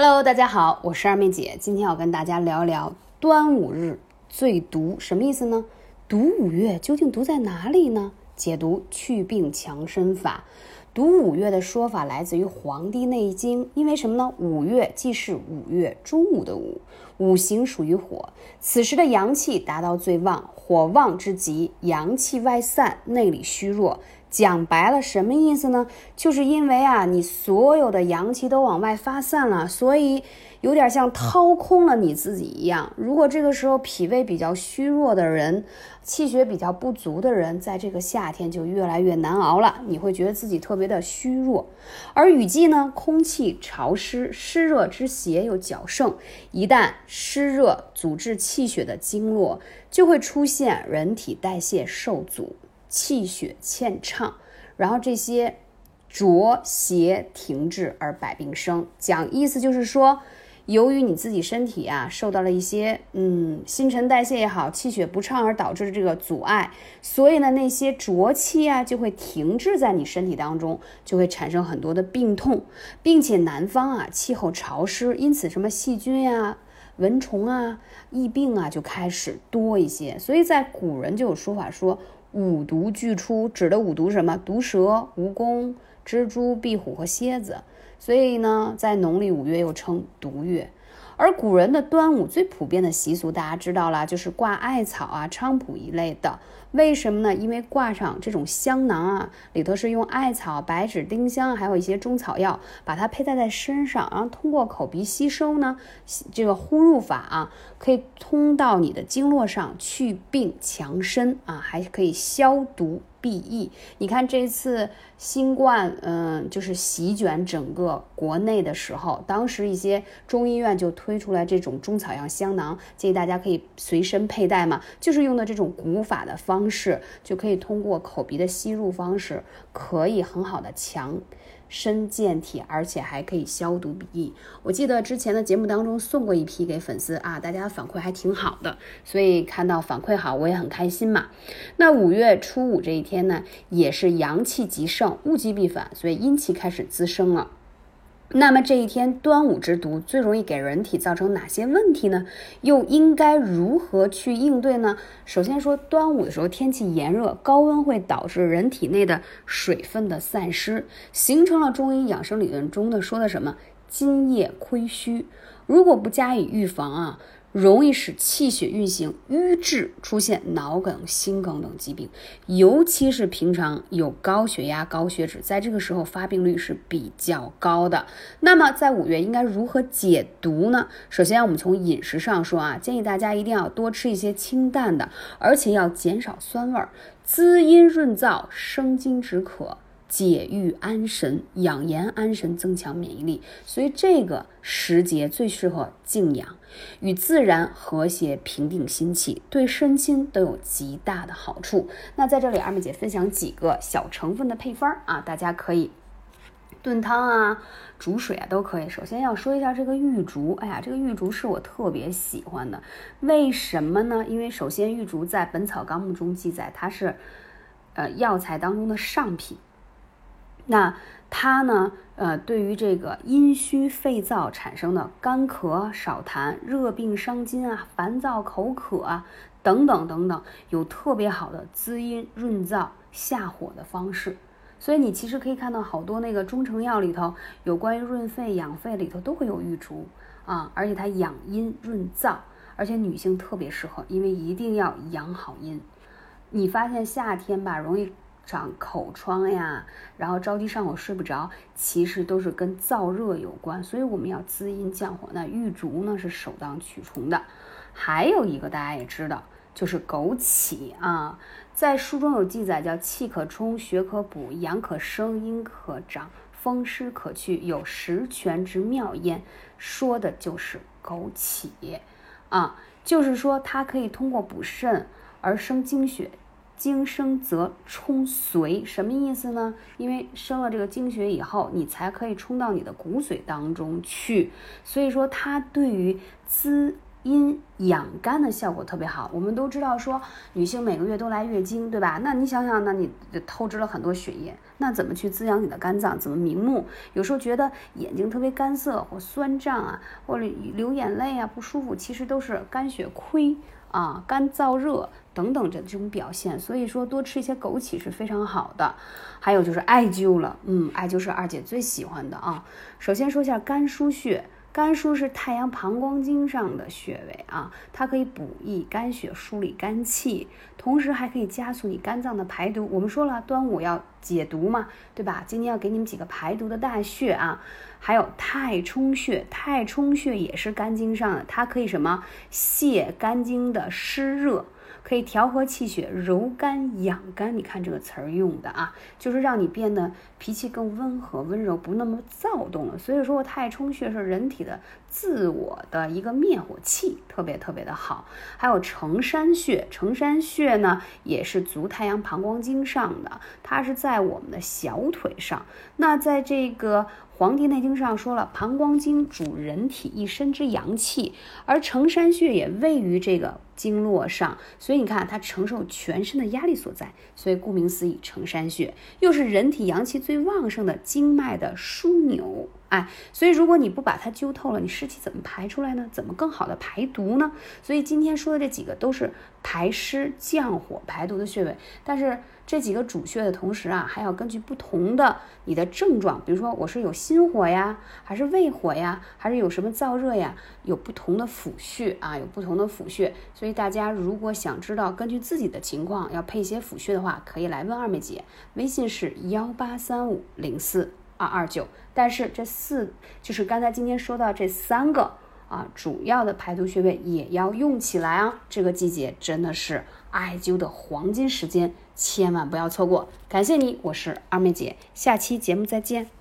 Hello，大家好，我是二妹姐，今天要跟大家聊聊端午日最毒，什么意思呢？毒五月究竟毒在哪里呢？解读祛病强身法。毒五月的说法来自于《黄帝内经》，因为什么呢？五月既是五月中午的午，五行属于火，此时的阳气达到最旺，火旺之极，阳气外散，内里虚弱。讲白了，什么意思呢？就是因为啊，你所有的阳气都往外发散了，所以有点像掏空了你自己一样。如果这个时候脾胃比较虚弱的人，气血比较不足的人，在这个夏天就越来越难熬了。你会觉得自己特别的虚弱。而雨季呢，空气潮湿，湿热之邪又较盛，一旦湿热阻滞气血的经络，就会出现人体代谢受阻。气血欠畅，然后这些浊邪停滞而百病生。讲意思就是说，由于你自己身体啊受到了一些嗯新陈代谢也好，气血不畅而导致的这个阻碍，所以呢那些浊气啊就会停滞在你身体当中，就会产生很多的病痛，并且南方啊气候潮湿，因此什么细菌呀、蚊虫啊、疫病啊就开始多一些。所以在古人就有说法说。五毒俱出，指的五毒什么？毒蛇、蜈蚣、蜘蛛、壁虎和蝎子。所以呢，在农历五月又称毒月。而古人的端午最普遍的习俗，大家知道啦，就是挂艾草啊、菖蒲一类的。为什么呢？因为挂上这种香囊啊，里头是用艾草、白芷、丁香，还有一些中草药，把它佩戴在身上，然后通过口鼻吸收呢，这个呼入法啊，可以通到你的经络上，祛病强身啊，还可以消毒。避疫，你看这次新冠，嗯，就是席卷整个国内的时候，当时一些中医院就推出来这种中草药香囊，建议大家可以随身佩戴嘛，就是用的这种古法的方式，就可以通过口鼻的吸入方式，可以很好的强。身健体，而且还可以消毒鼻翼。我记得之前的节目当中送过一批给粉丝啊，大家反馈还挺好的，所以看到反馈好，我也很开心嘛。那五月初五这一天呢，也是阳气极盛，物极必反，所以阴气开始滋生了。那么这一天端午之毒最容易给人体造成哪些问题呢？又应该如何去应对呢？首先说端午的时候天气炎热，高温会导致人体内的水分的散失，形成了中医养生理论中的说的什么津液亏虚。如果不加以预防啊。容易使气血运行瘀滞，出现脑梗、心梗等疾病。尤其是平常有高血压、高血脂，在这个时候发病率是比较高的。那么在五月应该如何解毒呢？首先，我们从饮食上说啊，建议大家一定要多吃一些清淡的，而且要减少酸味儿，滋阴润燥，生津止渴。解郁安神，养颜安神，增强免疫力。所以这个时节最适合静养，与自然和谐，平定心气，对身心都有极大的好处。那在这里，二妹姐分享几个小成分的配方啊，大家可以炖汤啊、煮水啊都可以。首先要说一下这个玉竹，哎呀，这个玉竹是我特别喜欢的，为什么呢？因为首先玉竹在《本草纲目》中记载，它是呃药材当中的上品。那它呢？呃，对于这个阴虚肺燥产生的干咳、少痰、热病伤津啊、烦躁口渴啊等等等等，有特别好的滋阴润燥、下火的方式。所以你其实可以看到好多那个中成药里头有关于润肺养肺里头都会有玉竹啊，而且它养阴润燥，而且女性特别适合，因为一定要养好阴。你发现夏天吧，容易。长口疮呀，然后着急上火睡不着，其实都是跟燥热有关，所以我们要滋阴降火。那玉竹呢是首当其冲的，还有一个大家也知道，就是枸杞啊，在书中有记载，叫气可冲，血可补，阳可生，阴可长，风湿可去，有十全之妙焉，说的就是枸杞啊，就是说它可以通过补肾而生精血。精生则冲髓，什么意思呢？因为生了这个精血以后，你才可以冲到你的骨髓当中去。所以说，它对于滋阴养肝的效果特别好。我们都知道说，女性每个月都来月经，对吧？那你想想，那你透支了很多血液，那怎么去滋养你的肝脏？怎么明目？有时候觉得眼睛特别干涩或酸胀啊，或者流眼泪啊，不舒服，其实都是肝血亏啊，肝燥热等等这这种表现。所以说，多吃一些枸杞是非常好的。还有就是艾灸了，嗯，艾灸是二姐最喜欢的啊。首先说一下肝腧穴。肝腧是太阳膀胱经上的穴位啊，它可以补益肝血、梳理肝气，同时还可以加速你肝脏的排毒。我们说了，端午要解毒嘛，对吧？今天要给你们几个排毒的大穴啊，还有太冲穴，太冲穴也是肝经上的，它可以什么泄肝经的湿热。可以调和气血、柔肝养肝，你看这个词儿用的啊，就是让你变得脾气更温和、温柔，不那么躁动了。所以说，太冲穴是人体的自我的一个灭火器，特别特别的好。还有承山穴，承山穴呢也是足太阳膀胱经上的，它是在我们的小腿上。那在这个。《黄帝内经》上说了，膀胱经主人体一身之阳气，而承山穴也位于这个经络上，所以你看它承受全身的压力所在，所以顾名思义，承山穴又是人体阳气最旺盛的经脉的枢纽。哎，所以如果你不把它灸透了，你湿气怎么排出来呢？怎么更好的排毒呢？所以今天说的这几个都是排湿降火排毒的穴位，但是这几个主穴的同时啊，还要根据不同的你的症状，比如说我是有心火呀，还是胃火呀，还是有什么燥热呀，有不同的辅穴啊，有不同的辅穴。所以大家如果想知道根据自己的情况要配一些辅穴的话，可以来问二妹姐，微信是幺八三五零四。二二九，但是这四就是刚才今天说到这三个啊，主要的排毒穴位也要用起来啊。这个季节真的是艾灸的黄金时间，千万不要错过。感谢你，我是二妹姐，下期节目再见。